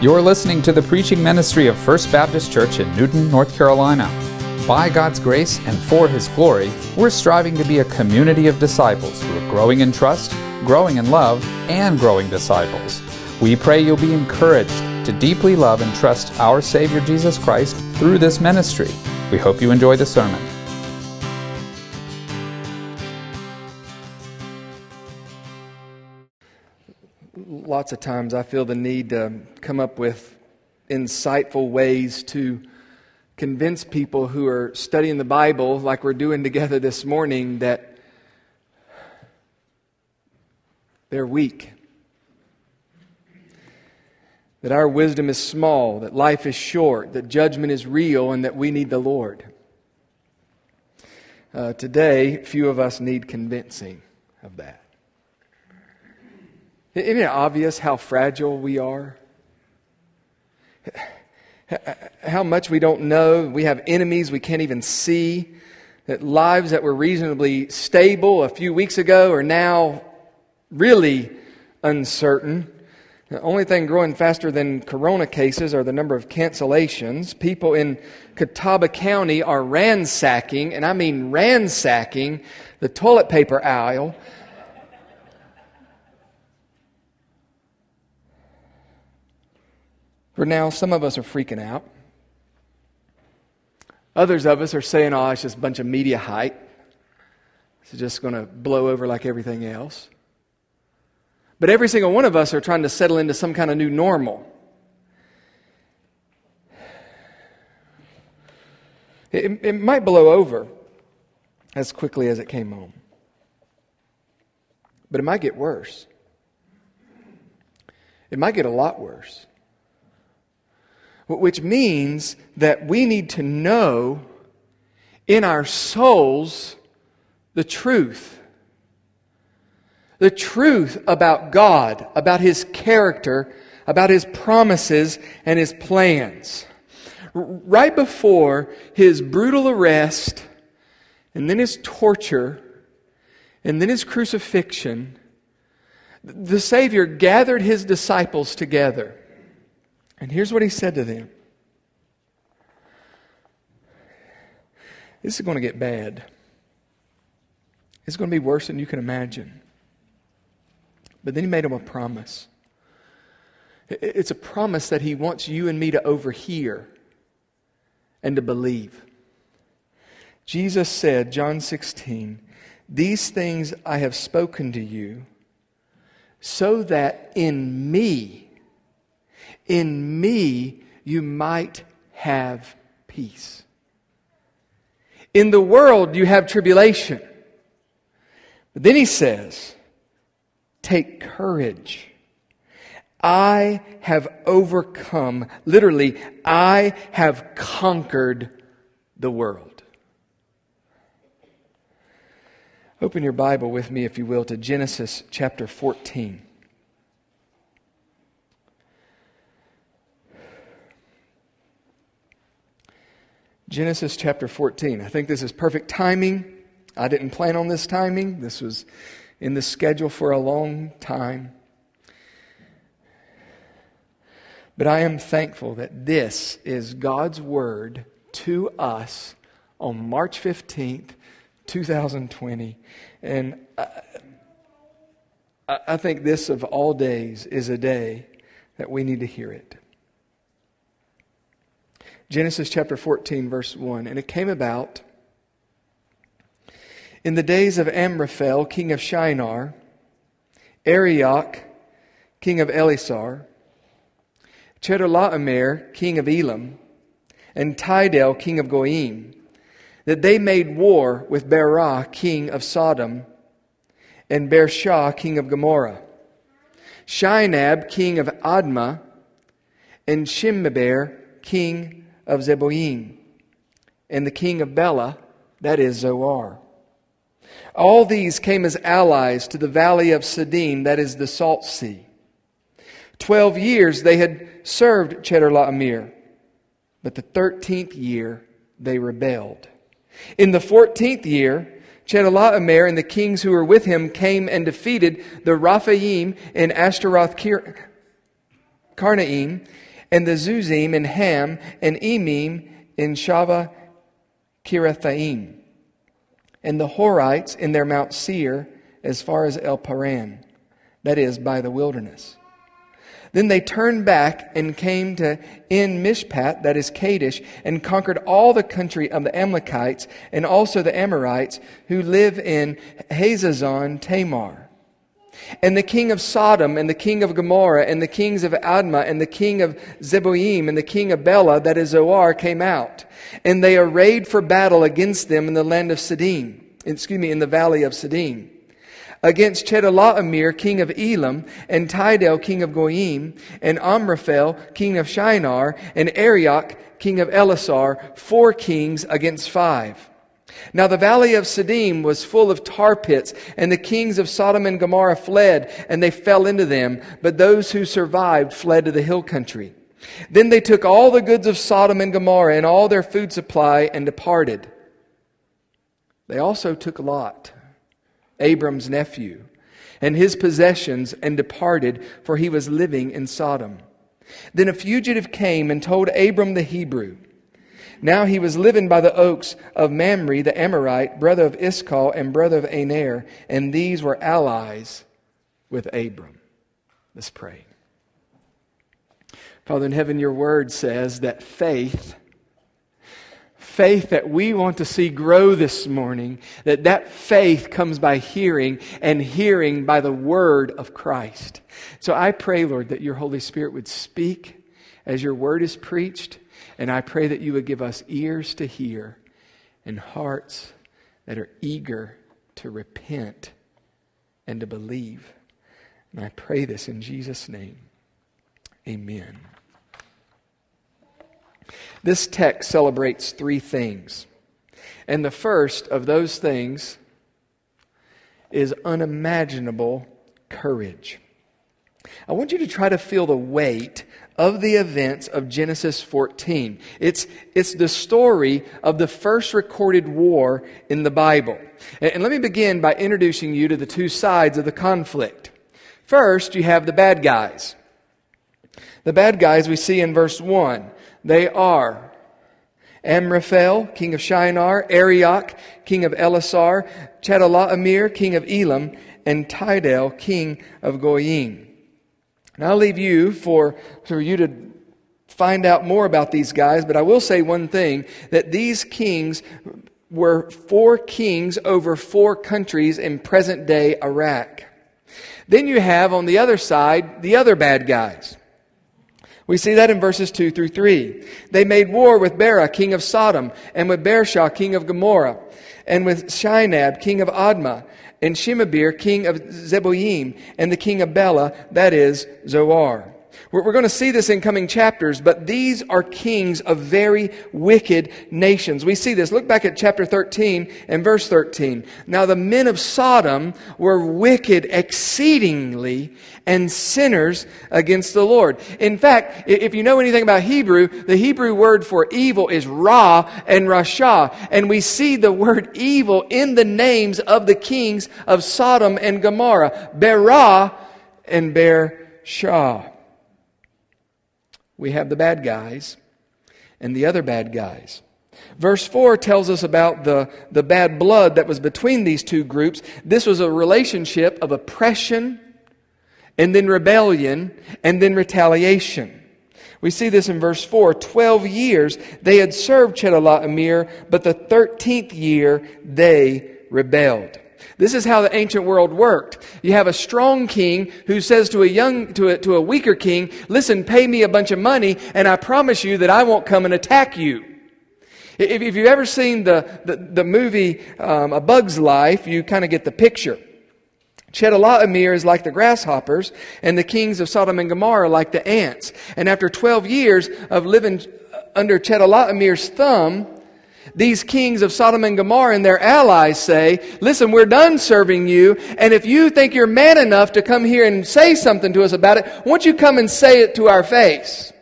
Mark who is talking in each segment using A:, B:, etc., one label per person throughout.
A: You're listening to the preaching ministry of First Baptist Church in Newton, North Carolina. By God's grace and for His glory, we're striving to be a community of disciples who are growing in trust, growing in love, and growing disciples. We pray you'll be encouraged to deeply love and trust our Savior Jesus Christ through this ministry. We hope you enjoy the sermon.
B: Lots of times I feel the need to come up with insightful ways to convince people who are studying the Bible, like we're doing together this morning, that they're weak. That our wisdom is small, that life is short, that judgment is real, and that we need the Lord. Uh, today, few of us need convincing of that. Isn't it obvious how fragile we are? How much we don't know. We have enemies we can't even see. That lives that were reasonably stable a few weeks ago are now really uncertain. The only thing growing faster than corona cases are the number of cancellations. People in Catawba County are ransacking, and I mean ransacking, the toilet paper aisle For now, some of us are freaking out. Others of us are saying, oh, it's just a bunch of media hype. It's just going to blow over like everything else. But every single one of us are trying to settle into some kind of new normal. It, it might blow over as quickly as it came home, But it might get worse. It might get a lot worse which means that we need to know in our souls the truth. The truth about God, about His character, about His promises and His plans. Right before His brutal arrest, and then His torture, and then His crucifixion, the Savior gathered His disciples together and here's what he said to them This is going to get bad. It's going to be worse than you can imagine. But then he made them a promise. It's a promise that he wants you and me to overhear and to believe. Jesus said, John 16, These things I have spoken to you, so that in me, in me you might have peace. In the world you have tribulation. But then he says, Take courage. I have overcome, literally, I have conquered the world. Open your Bible with me, if you will, to Genesis chapter 14. Genesis chapter 14. I think this is perfect timing. I didn't plan on this timing. This was in the schedule for a long time. But I am thankful that this is God's word to us on March 15th, 2020. And uh, I, I think this, of all days, is a day that we need to hear it. Genesis chapter 14, verse 1. And it came about in the days of Amraphel, king of Shinar, Arioch, king of Ellasar, Chedorlaomer, king of Elam, and Tidal, king of Goyim, that they made war with Bera, king of Sodom, and Birsha, king of Gomorrah, Shinab, king of Admah, and Shemeber, king of Zeboim, and the king of Bela, that is Zoar. All these came as allies to the valley of Siddim, that is the Salt Sea. Twelve years they had served Chedorlaomer, but the thirteenth year they rebelled. In the fourteenth year, Chedorlaomer and the kings who were with him came and defeated the Rephaim and Ashtaroth Karnaim and the Zuzim in Ham, and Emim in Shava Kirathaim, and the Horites in their Mount Seir as far as El Paran, that is, by the wilderness. Then they turned back and came to En Mishpat, that is Kadesh, and conquered all the country of the Amalekites and also the Amorites who live in Hazazon Tamar. And the king of Sodom, and the king of Gomorrah, and the kings of Admah, and the king of Zeboim, and the king of Bela, that is Zoar, came out. And they arrayed for battle against them in the land of Siddim, excuse me, in the valley of Siddim against Chedorlaomer, king of Elam, and Tidal, king of Goyim, and Amraphel, king of Shinar, and Arioch, king of Elasar, four kings against five. Now the valley of Siddim was full of tar pits, and the kings of Sodom and Gomorrah fled, and they fell into them, but those who survived fled to the hill country. Then they took all the goods of Sodom and Gomorrah and all their food supply and departed. They also took Lot Abram's nephew, and his possessions and departed, for he was living in Sodom. Then a fugitive came and told Abram the Hebrew. Now he was living by the oaks of Mamre the Amorite, brother of Eshcol and brother of Aner, and these were allies with Abram. Let's pray. Father in heaven, your word says that faith faith that we want to see grow this morning, that that faith comes by hearing and hearing by the word of Christ. So I pray, Lord, that your Holy Spirit would speak as your word is preached, and I pray that you would give us ears to hear and hearts that are eager to repent and to believe. And I pray this in Jesus' name. Amen. This text celebrates three things. And the first of those things is unimaginable courage. I want you to try to feel the weight of the events of Genesis 14. It's, it's the story of the first recorded war in the Bible. And, and let me begin by introducing you to the two sides of the conflict. First, you have the bad guys. The bad guys we see in verse 1. They are Amraphel, king of Shinar, Arioch, king of Elasar, Chedorlaomer, king of Elam, and Tidal, king of Goyim. Now I'll leave you for, for you to find out more about these guys, but I will say one thing that these kings were four kings over four countries in present day Iraq. Then you have on the other side the other bad guys. We see that in verses 2 through 3. They made war with Bera, king of Sodom, and with Birsha, king of Gomorrah, and with Shinab, king of Admah, and Shemeber, king of Zeboim, and the king of Bela, that is, Zoar. We're, going to see this in coming chapters, but these are kings of very wicked nations. We see this. Look back at chapter 13 and verse 13. Now the men of Sodom were wicked exceedingly and sinners against the Lord. In fact, if you know anything about Hebrew, the Hebrew word for evil is Ra and Rasha. And we see the word evil in the names of the kings of Sodom and Gomorrah. Bera and Ber Shah we have the bad guys and the other bad guys. Verse 4 tells us about the, the bad blood that was between these two groups. This was a relationship of oppression and then rebellion and then retaliation. We see this in verse 4. Twelve years they had served Chedorlaomer, but the thirteenth year they rebelled. This is how the ancient world worked. You have a strong king who says to a young, to a, to a weaker king, listen, pay me a bunch of money and I promise you that I won't come and attack you. If, if you've ever seen the, the, the movie um, A Bug's Life, you kind of get the picture. Chedorlaomer is like the grasshoppers, and the kings of Sodom and Gomorrah like the ants. And after 12 years of living under Chedorlaomer's thumb, these kings of Sodom and Gomorrah and their allies say, Listen, we're done serving you, and if you think you're man enough to come here and say something to us about it, won't you come and say it to our face?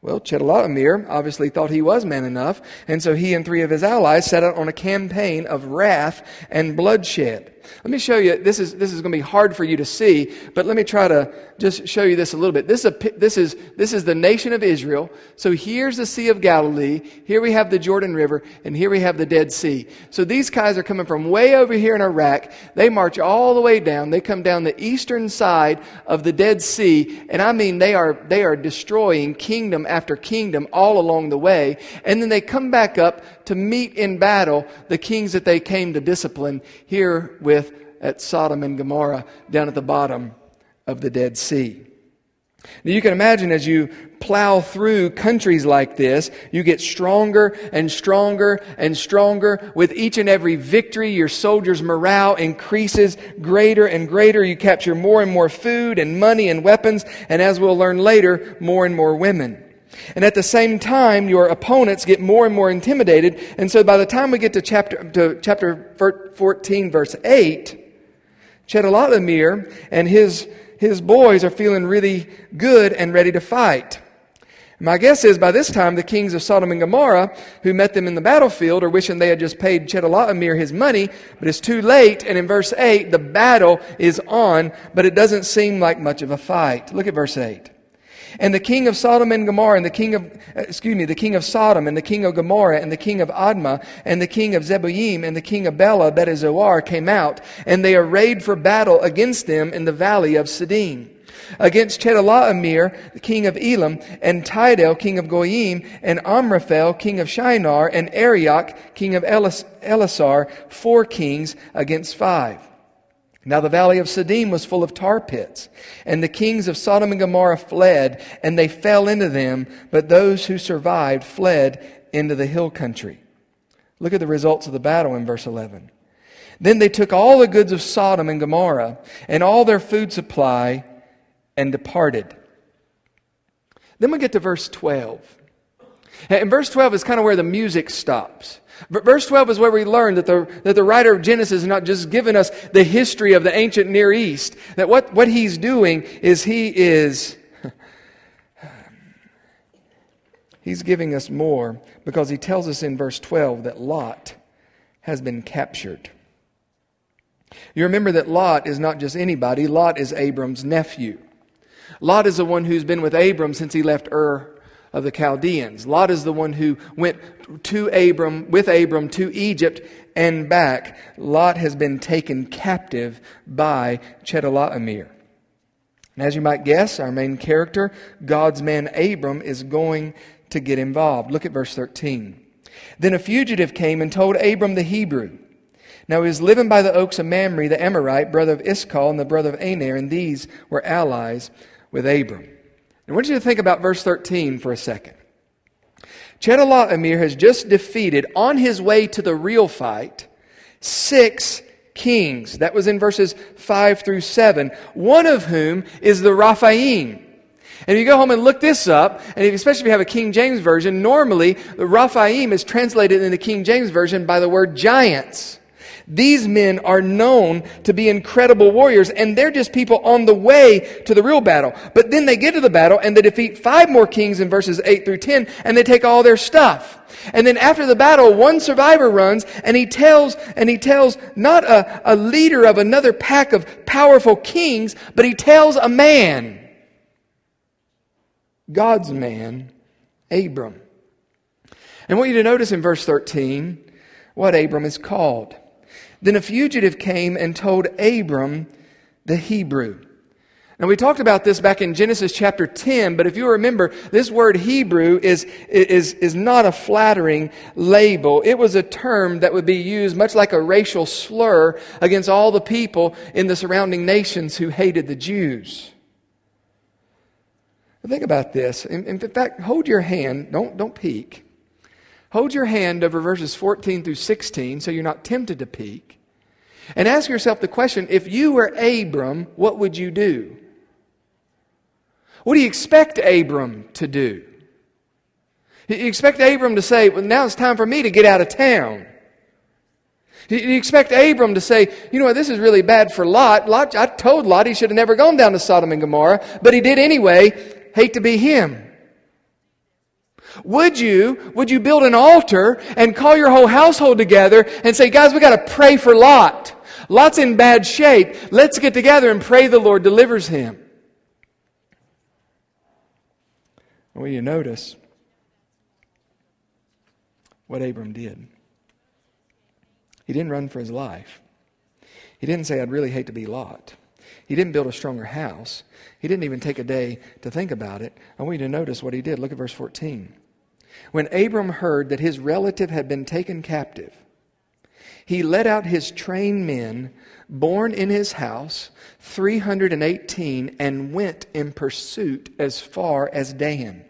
B: Well, Chedorlaomer obviously thought he was man enough, and so he and three of his allies set out on a campaign of wrath and bloodshed. Let me show you. This is, this is going to be hard for you to see, but let me try to just show you this a little bit. This is, a, this, is, this is the nation of Israel. So here's the Sea of Galilee. Here we have the Jordan River, and here we have the Dead Sea. So these guys are coming from way over here in Iraq. They march all the way down. They come down the eastern side of the Dead Sea, and I mean they are, they are destroying kingdom after kingdom all along the way. And then they come back up to meet in battle the kings that they came to discipline here with at Sodom and Gomorrah down at the bottom of the Dead Sea. Now you can imagine as you plow through countries like this, you get stronger and stronger and stronger. With each and every victory, your soldiers' morale increases greater and greater. You capture more and more food and money and weapons, and as we'll learn later, more and more women. And at the same time, your opponents get more and more intimidated. And so by the time we get to chapter, to chapter 14, verse 8, Chedorlaomer and his, his boys are feeling really good and ready to fight. My guess is by this time, the kings of Sodom and Gomorrah, who met them in the battlefield, are wishing they had just paid Chedorlaomer his money, but it's too late. And in verse 8, the battle is on, but it doesn't seem like much of a fight. Look at verse 8. And the king of Sodom and Gomorrah, and the king of, excuse me, the king of Sodom, and the king of Gomorrah, and the king of Admah, and the king of Zeboim, and the king of Bela, that is Zoar, came out, and they arrayed for battle against them in the valley of Siddim. Against Chedorlaomer, the king of Elam, and Tidal, king of Goyim, and Amraphel, king of Shinar, and Arioch, king of Elis- Elasar, four kings against five. Now the valley of Siddim was full of tar pits, and the kings of Sodom and Gomorrah fled, and they fell into them, but those who survived fled into the hill country. Look at the results of the battle in verse 11. Then they took all the goods of Sodom and Gomorrah, and all their food supply, and departed. Then we get to verse 12. And verse 12 is kind of where the music stops. Verse 12 is where we learn that the, that the writer of Genesis is not just giving us the history of the ancient Near East, that what, what he's doing is he is, he's giving us more because he tells us in verse 12 that Lot has been captured. You remember that Lot is not just anybody, Lot is Abram's nephew. Lot is the one who's been with Abram since he left Ur of the Chaldeans. Lot is the one who went to Abram, with Abram to Egypt and back. Lot has been taken captive by Chedorlaomer. And as you might guess, our main character, God's man Abram, is going to get involved. Look at verse 13. Then a fugitive came and told Abram the Hebrew. Now he was living by the oaks of Mamre, the Amorite, brother of Eshcol and the brother of Aner, and these were allies with Abram. I want you to think about verse 13 for a second. Chedorlaomer Amir has just defeated, on his way to the real fight, six kings. That was in verses 5 through 7, one of whom is the Rephaim. And if you go home and look this up, and if, especially if you have a King James Version, normally the Rephaim is translated in the King James Version by the word giants. These men are known to be incredible warriors, and they're just people on the way to the real battle. But then they get to the battle and they defeat five more kings in verses 8 through 10, and they take all their stuff. And then after the battle, one survivor runs and he tells, and he tells not a, a leader of another pack of powerful kings, but he tells a man. God's man, Abram. And I want you to notice in verse 13 what Abram is called. Then a fugitive came and told Abram the Hebrew. Now, we talked about this back in Genesis chapter 10, but if you remember, this word Hebrew is, is, is not a flattering label. It was a term that would be used much like a racial slur against all the people in the surrounding nations who hated the Jews. Think about this. In, in fact, hold your hand. Don't, don't peek. Hold your hand over verses 14 through 16 so you're not tempted to peek. And ask yourself the question if you were Abram, what would you do? What do you expect Abram to do? You expect Abram to say, Well, now it's time for me to get out of town. You expect Abram to say, You know what, this is really bad for Lot. Lot I told Lot he should have never gone down to Sodom and Gomorrah, but he did anyway. Hate to be him. Would you, would you build an altar and call your whole household together and say, guys, we got to pray for Lot? Lot's in bad shape. Let's get together and pray the Lord delivers him. Well, you notice what Abram did. He didn't run for his life. He didn't say, I'd really hate to be Lot. He didn't build a stronger house. He didn't even take a day to think about it. I want you to notice what he did. Look at verse 14. When Abram heard that his relative had been taken captive, he led out his trained men, born in his house, 318, and went in pursuit as far as Dan.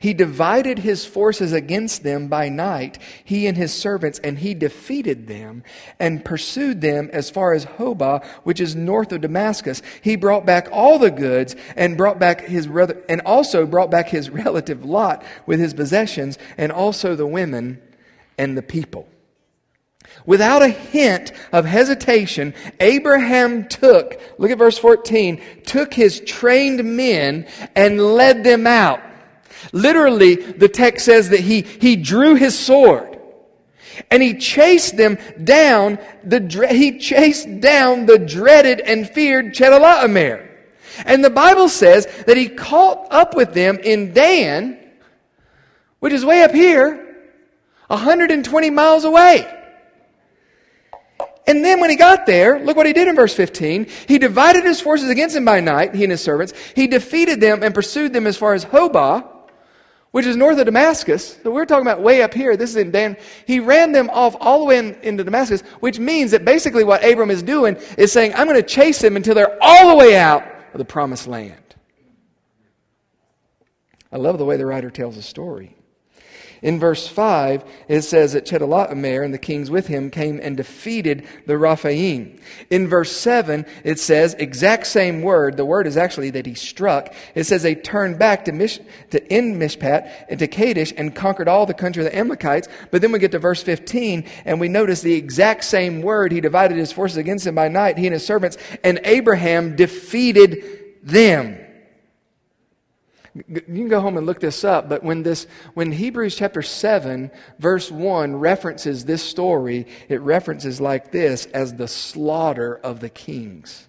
B: He divided his forces against them by night, he and his servants, and he defeated them and pursued them as far as Hobah, which is north of Damascus. He brought back all the goods and brought back his and also brought back his relative Lot with his possessions, and also the women and the people. Without a hint of hesitation, Abraham took, look at verse 14, took his trained men and led them out Literally, the text says that he, he drew his sword and he chased them down the, he chased down the dreaded and feared Chedorlaomer. And the Bible says that he caught up with them in Dan, which is way up here, 120 miles away. And then when he got there, look what he did in verse 15. He divided his forces against him by night, he and his servants. He defeated them and pursued them as far as Hobah which is north of Damascus. So we're talking about way up here. This is in Dan. He ran them off all the way in, into Damascus, which means that basically what Abram is doing is saying, I'm going to chase them until they're all the way out of the promised land. I love the way the writer tells the story. In verse 5, it says that Chedorlaomer and the kings with him came and defeated the Rephaim. In verse 7, it says, exact same word, the word is actually that he struck. It says they turned back to, Mish, to En Mishpat and to Kadesh and conquered all the country of the Amalekites. But then we get to verse 15 and we notice the exact same word. He divided his forces against him by night, he and his servants, and Abraham defeated them. You can go home and look this up, but when this when Hebrews chapter 7 verse 1 references this story, it references like this as the slaughter of the kings.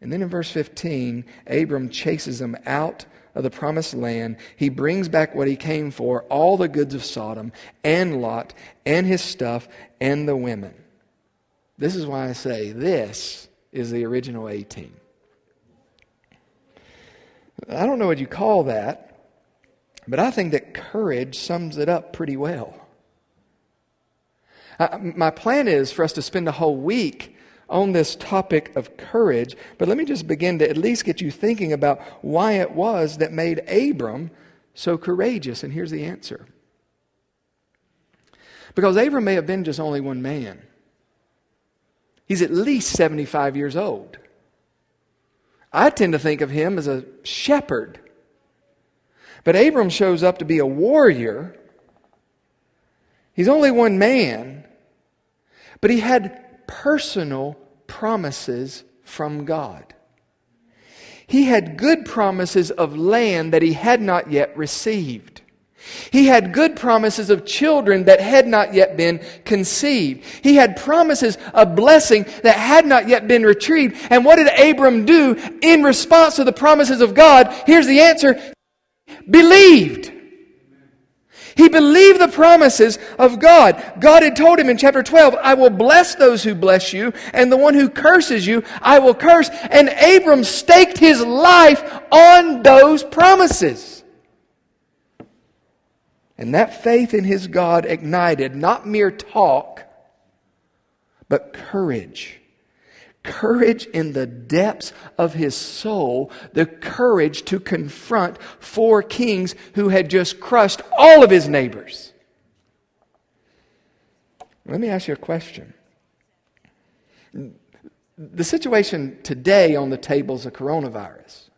B: And then in verse 15, Abram chases them out of the promised land. He brings back what he came for, all the goods of Sodom and Lot and his stuff and the women. This is why I say this is the original 18. I don't know what you call that, but I think that courage sums it up pretty well. Uh, my plan is for us to spend a whole week on this topic of courage, but let me just begin to at least get you thinking about why it was that made Abram so courageous. And here's the answer because Abram may have been just only one man, he's at least 75 years old. I tend to think of him as a shepherd. But Abram shows up to be a warrior. He's only one man, but he had personal promises from God. He had good promises of land that he had not yet received. He had good promises of children that had not yet been conceived. He had promises of blessing that had not yet been retrieved. And what did Abram do in response to the promises of God? Here's the answer. Believed. He believed the promises of God. God had told him in chapter 12, I will bless those who bless you, and the one who curses you, I will curse. And Abram staked his life on those promises. And that faith in his God ignited not mere talk, but courage. Courage in the depths of his soul, the courage to confront four kings who had just crushed all of his neighbors. Let me ask you a question. The situation today on the table is a coronavirus.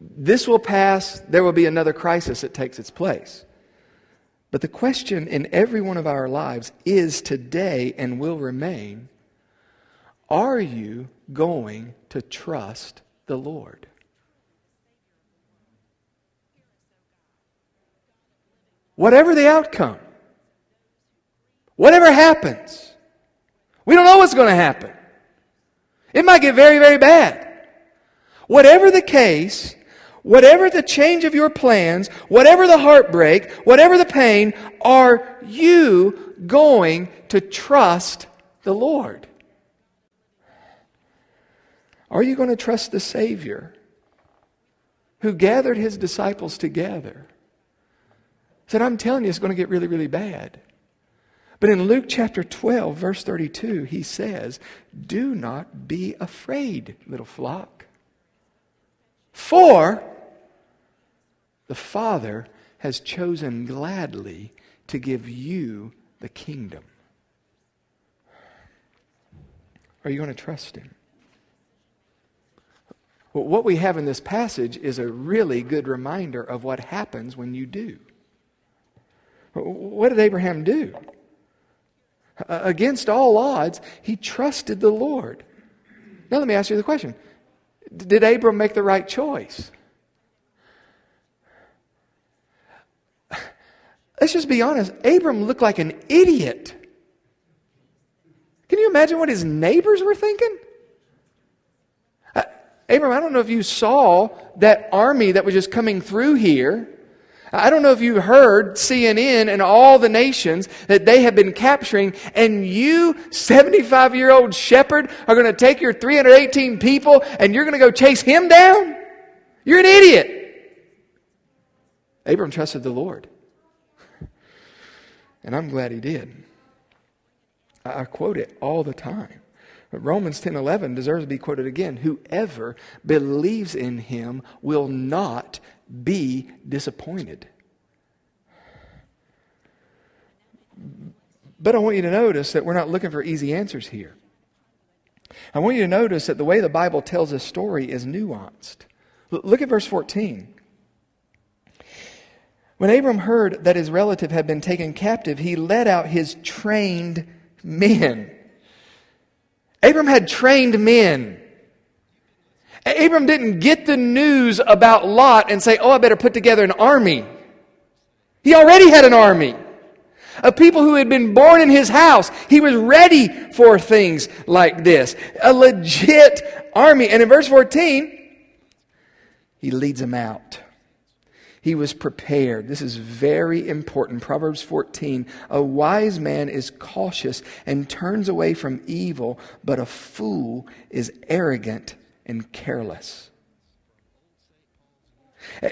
B: This will pass, there will be another crisis that takes its place. But the question in every one of our lives is today and will remain are you going to trust the Lord? Whatever the outcome, Whatever happens, we don't know what's going to happen. It might get very, very bad. Whatever the case, whatever the change of your plans, whatever the heartbreak, whatever the pain, are you going to trust the Lord? Are you going to trust the Savior who gathered his disciples together? Said, I'm telling you, it's going to get really, really bad. But in Luke chapter 12, verse 32, he says, Do not be afraid, little flock. For the Father has chosen gladly to give you the kingdom. Are you going to trust him? Well, what we have in this passage is a really good reminder of what happens when you do. What did Abraham do? Against all odds, he trusted the Lord. Now, let me ask you the question Did Abram make the right choice? Let's just be honest. Abram looked like an idiot. Can you imagine what his neighbors were thinking? Uh, Abram, I don't know if you saw that army that was just coming through here. I don't know if you heard CNN and all the nations that they have been capturing, and you, 75 year old shepherd, are going to take your 318 people and you're going to go chase him down? You're an idiot. Abram trusted the Lord. And I'm glad he did. I quote it all the time. But Romans 10:11 deserves to be quoted again. Whoever believes in him will not be disappointed. But I want you to notice that we're not looking for easy answers here. I want you to notice that the way the Bible tells this story is nuanced. Look at verse 14. When Abram heard that his relative had been taken captive, he led out his trained men. Abram had trained men. Abram didn't get the news about Lot and say, Oh, I better put together an army. He already had an army of people who had been born in his house. He was ready for things like this. A legit army. And in verse 14, he leads them out. He was prepared. This is very important. Proverbs 14. A wise man is cautious and turns away from evil, but a fool is arrogant and careless.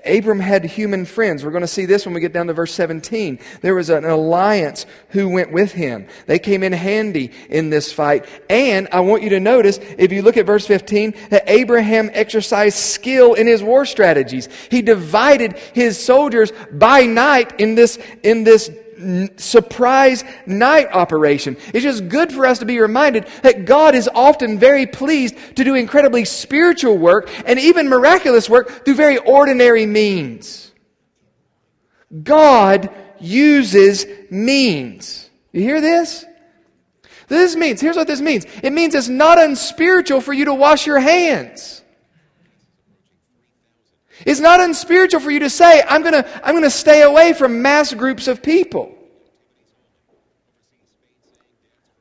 B: Abram had human friends. We're going to see this when we get down to verse 17. There was an alliance who went with him. They came in handy in this fight. And I want you to notice, if you look at verse 15, that Abraham exercised skill in his war strategies. He divided his soldiers by night in this, in this surprise night operation. It's just good for us to be reminded that God is often very pleased to do incredibly spiritual work and even miraculous work through very ordinary means. God uses means. You hear this? This means, here's what this means. It means it's not unspiritual for you to wash your hands. It's not unspiritual for you to say, I'm going to I'm going to stay away from mass groups of people.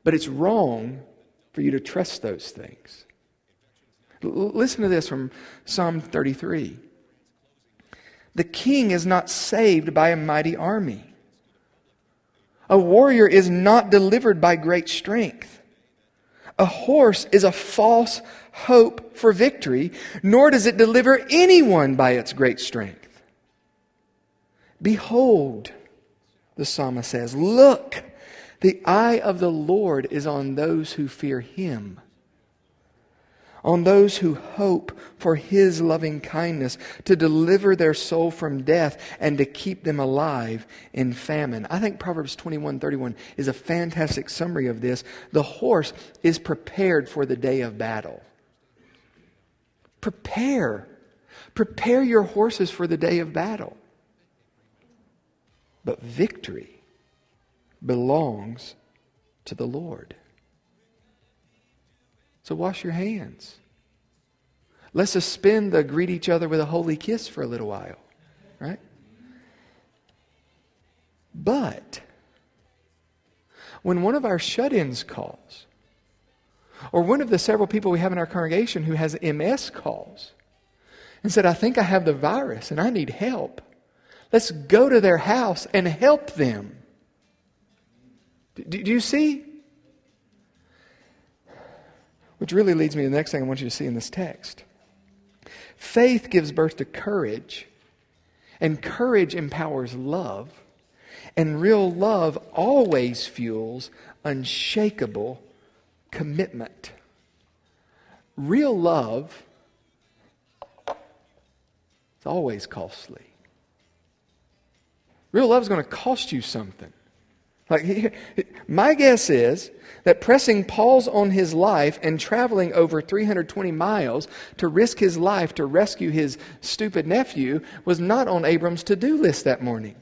B: But it's wrong for you to trust those things. Listen to this from Psalm 33. The king is not saved by a mighty army. A warrior is not delivered by great strength. A horse is a false hope for victory, nor does it deliver anyone by its great strength. Behold, the psalmist says, look, the eye of the Lord is on those who fear him, on those who hope for his loving kindness, to deliver their soul from death and to keep them alive in famine. I think Proverbs 21 31 is a fantastic summary of this. The horse is prepared for the day of battle. Prepare. Prepare your horses for the day of battle. But victory belongs to the Lord. So wash your hands. Let's suspend the greet each other with a holy kiss for a little while, right? But when one of our shut ins calls, or one of the several people we have in our congregation who has MS calls and said, I think I have the virus and I need help. Let's go to their house and help them. Do, you see? Which really leads me to the next thing I want you to see in this text. Faith gives birth to courage, and courage empowers love, and real love always fuels unshakable commitment. Real love is always costly. Real love is going to cost you something. Like, my guess is that pressing pause on his life and traveling over 320 miles to risk his life to rescue his stupid nephew was not on Abram's to do list that morning.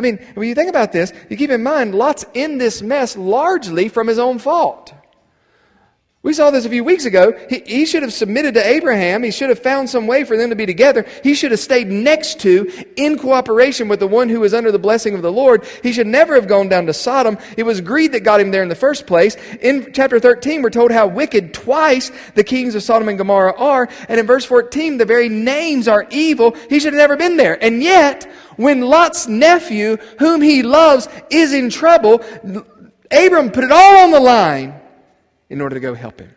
B: I mean, when you think about this, you keep in mind Lot's in this mess largely from his own fault. We saw this a few weeks ago. He, he, should have submitted to Abraham. He should have found some way for them to be together. He should have stayed next to, in cooperation with the one who was under the blessing of the Lord. He should never have gone down to Sodom. It was greed that got him there in the first place. In chapter 13, we're told how wicked twice the kings of Sodom and Gomorrah are. And in verse 14, the very names are evil. He should have never been there. And yet, when Lot's nephew, whom he loves, is in trouble, Abram put it all on the line in order to go help him.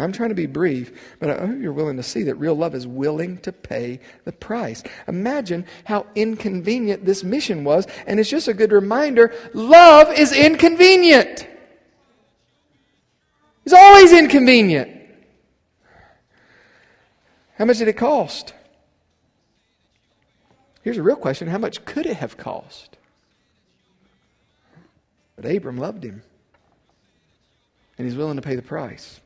B: I'm trying to be brief, but I hope you're willing to see that real love is willing to pay the price. Imagine how inconvenient this mission was, and it's just a good reminder love is inconvenient. It's always inconvenient. How much did it cost? Here's a real question how much could it have cost? But Abram loved him, and he's willing to pay the price.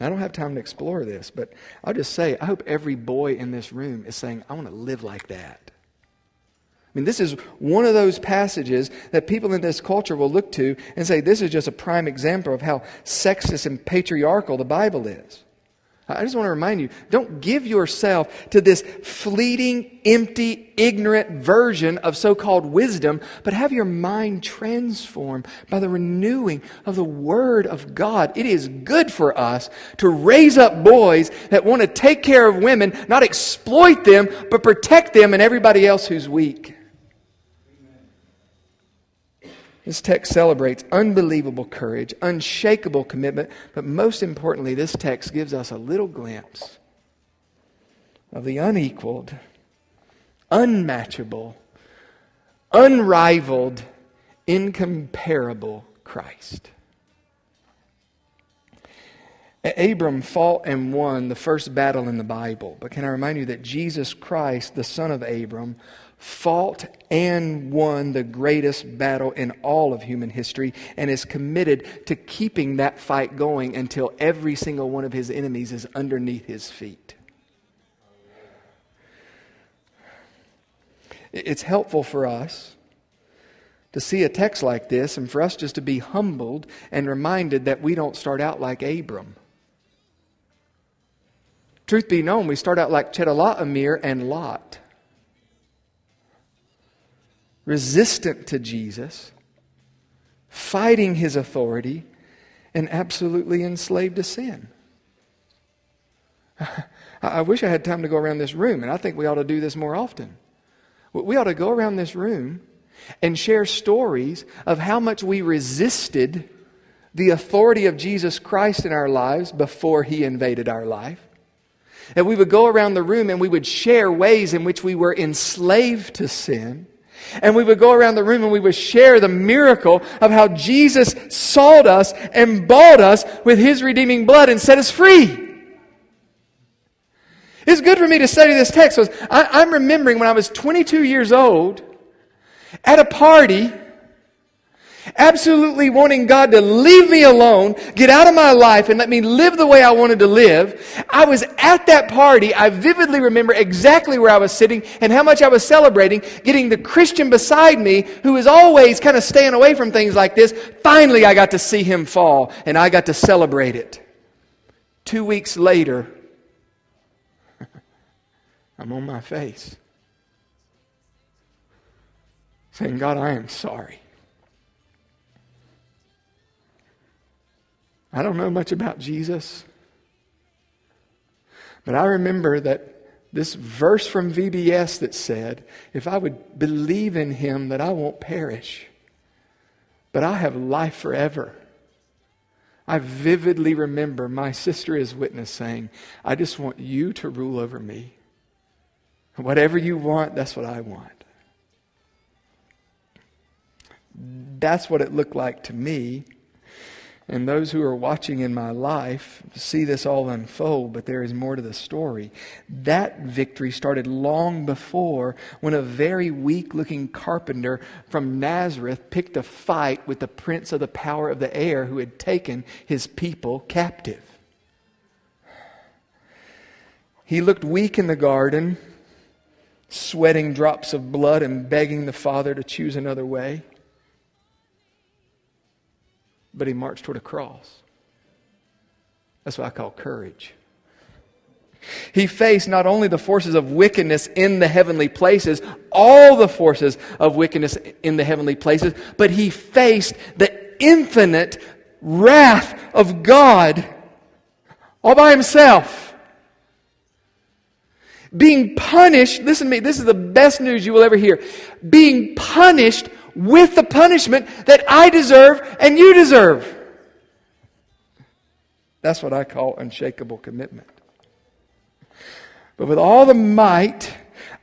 B: I don't have time to explore this, but I'll just say I hope every boy in this room is saying, I want to live like that. I mean, this is one of those passages that people in this culture will look to and say, this is just a prime example of how sexist and patriarchal the Bible is. I just want to remind you don't give yourself to this fleeting, empty, ignorant version of so called wisdom, but have your mind transformed by the renewing of the Word of God. It is good for us to raise up boys that want to take care of women, not exploit them, but protect them and everybody else who's weak. This text celebrates unbelievable courage, unshakable commitment, but most importantly, this text gives us a little glimpse of the unequaled, unmatchable, unrivaled, incomparable Christ. Abram fought and won the first battle in the Bible, but can I remind you that Jesus Christ, the son of Abram, fought and won the greatest battle in all of human history and is committed to keeping that fight going until every single one of his enemies is underneath his feet. It's helpful for us to see a text like this and for us just to be humbled and reminded that we don't start out like Abram. Truth be known, we start out like Chedorlaomer and Lot resistant to Jesus, fighting his authority, and absolutely enslaved to sin. I wish I had time to go around this room, and I think we ought to do this more often. We ought to go around this room and share stories of how much we resisted the authority of Jesus Christ in our lives before he invaded our life. And we would go around the room and we would share ways in which we were enslaved to sin and we would go around the room and we would share the miracle of how Jesus sold us and bought us with his redeeming blood and set us free. It's good for me to study this text because I'm remembering when I was 22 years old at a party absolutely wanting God to leave me alone, get out of my life, and let me live the way I wanted to live. I was at that party. I vividly remember exactly where I was sitting and how much I was celebrating, getting the Christian beside me who is always kind of staying away from things like this. Finally, I got to see him fall, and I got to celebrate it. Two weeks later, I'm on my face. saying, God, I am sorry. I don't know much about Jesus, but I remember that this verse from VBS that said, If I would believe in him, that I won't perish, but I have life forever. I vividly remember my sister is witness saying, I just want you to rule over me. Whatever you want, that's what I want. That's what it looked like to me and those who are watching in my life see this all unfold, but there is more to the story. That victory started long before when a very weak looking carpenter from Nazareth picked a fight with the prince of the power of the air who had taken his people captive. He looked weak in the garden, sweating drops of blood and begging the Father to choose another way but he marched toward a cross. That's what I call courage. He faced not only the forces of wickedness in the heavenly places, all the forces of wickedness in the heavenly places, but he faced the infinite wrath of God all by himself. Being punished, listen to me, this is the best news you will ever hear. Being punished with the punishment that I deserve and you deserve. That's what I call unshakable commitment. But with all the might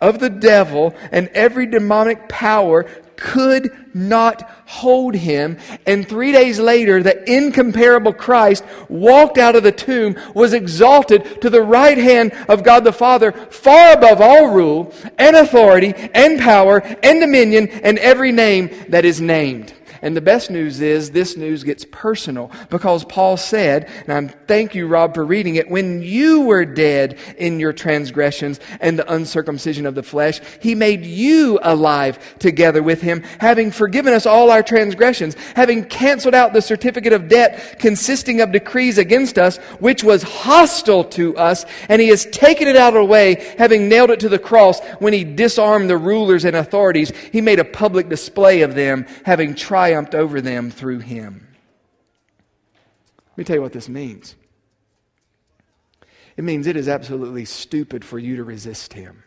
B: of the devil and every demonic power could not hold him. And three days later, the incomparable Christ walked out of the tomb, was exalted to the right hand of God the Father, far above all rule and authority and power and dominion and every name that is named. And the best news is this news gets personal because Paul said, and I thank you, Rob, for reading it, when you were dead in your transgressions and the uncircumcision of the flesh, he made you alive together with him, having forgiven us all our transgressions, having canceled out the certificate of debt consisting of decrees against us, which was hostile to us, and he has taken it out of the way, having nailed it to the cross when he disarmed the rulers and authorities. He made a public display of them, having tried triumphed over them through him. Let me tell you what this means. It means it is absolutely stupid for you to resist him.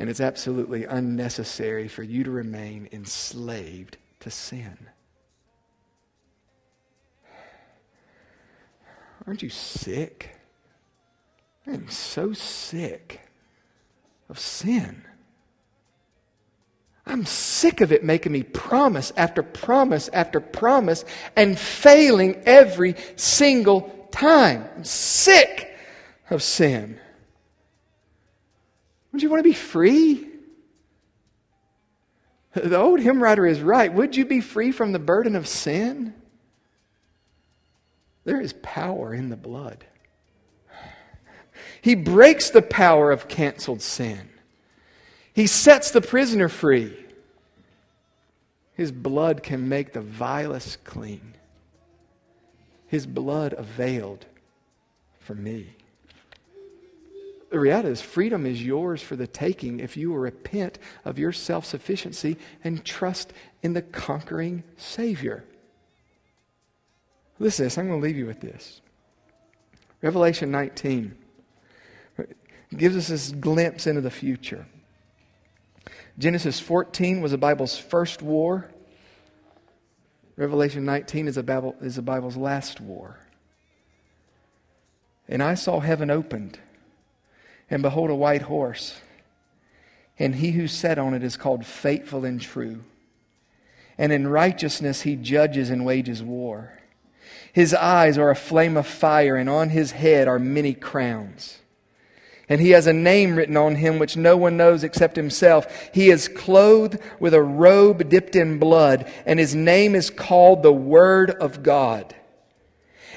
B: And it's absolutely unnecessary for you to remain enslaved to sin. Aren't you sick? I am so sick of sin. I'm sick of it making me promise after promise after promise and failing every single time. I'm sick of sin. Would you want to be free? The old hymn writer is right. Would you be free from the burden of sin? There is power in the blood. He breaks the power of canceled sin. He sets the prisoner free. His blood can make the vilest clean. His blood availed for me. The reality is, freedom is yours for the taking if you will repent of your self sufficiency and trust in the conquering Savior. Listen to this. I'm going to leave you with this. Revelation 19 gives us this glimpse into the future. Genesis 14 was the Bible's first war. Revelation 19 is, a Bible, is the Bible's last war. And I saw heaven opened, and behold, a white horse. And he who sat on it is called faithful and true. And in righteousness he judges and wages war. His eyes are a flame of fire, and on his head are many crowns. And he has a name written on him which no one knows except himself. He is clothed with a robe dipped in blood, and his name is called the Word of God.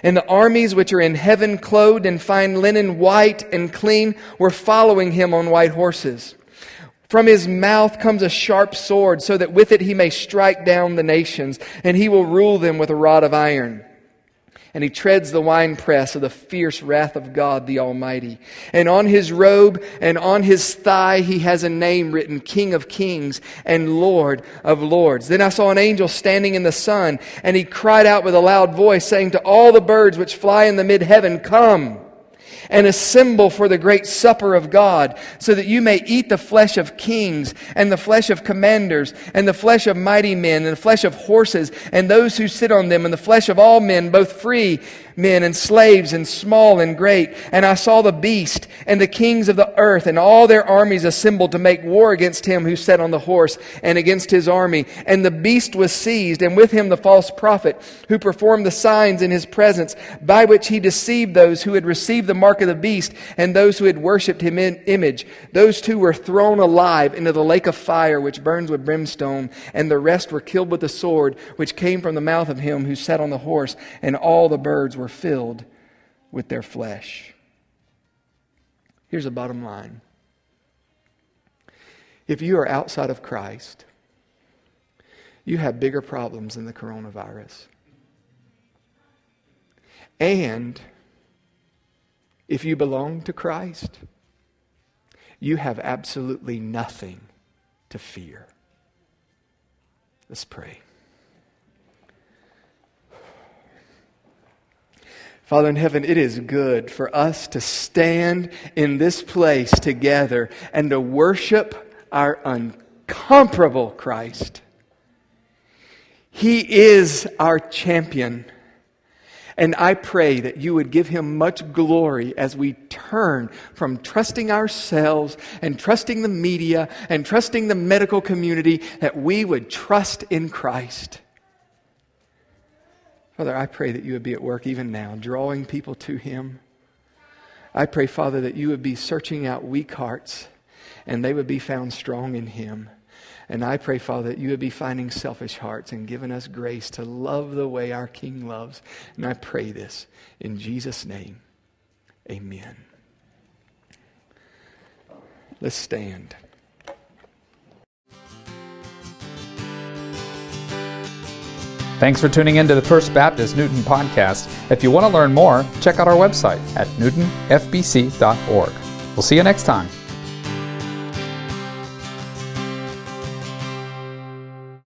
B: And the armies which are in heaven, clothed in fine linen, white and clean, were following him on white horses. From his mouth comes a sharp sword, so that with it he may strike down the nations, and he will rule them with a rod of iron. And he treads the winepress of the fierce wrath of God the Almighty. And on his robe and on his thigh he has a name written, King of Kings and Lord of Lords. Then I saw an angel standing in the sun, and he cried out with a loud voice, saying to all the birds which fly in the mid heaven, Come and assemble for the great supper of God, so that you may eat the flesh of kings, and the flesh of commanders, and the flesh of mighty men, and the flesh of horses, and those who sit on them, and the flesh of all men, both free men and slaves and small and great. And I saw the beast and the kings of the earth and all their armies assembled to make war against him who sat on the horse and against his army. And the beast was seized, and with him the false prophet who performed the signs in his presence, by which he deceived those who had received the mark of the beast and those who had worshipped him in image. Those two were thrown alive into the lake of fire which burns with brimstone, and the rest were killed with the sword which came from the mouth of him who sat on the horse, and all the birds were filled with their flesh. Here's the bottom line if you are outside of Christ, you have bigger problems than the coronavirus. And if you belong to Christ, you have absolutely nothing to fear. Let's pray. Father in heaven, it is good for us to stand in this place together and to worship our uncomparable Christ. He is our champion. And I pray that you would give him much glory as we turn from trusting ourselves and trusting the media and trusting the medical community, that we would trust in Christ. Father, I pray that you would be at work even now, drawing people to Him. I pray, Father, that you would be searching out weak hearts and they would be found strong in Him. And I pray, Father, that you would be finding selfish hearts and giving us grace to love the way our King loves. And I pray this in Jesus' name. Amen. Let's stand.
A: Thanks for tuning in to the First Baptist Newton podcast. If you want to learn more, check out our website at newtonfbc.org. We'll see you next time.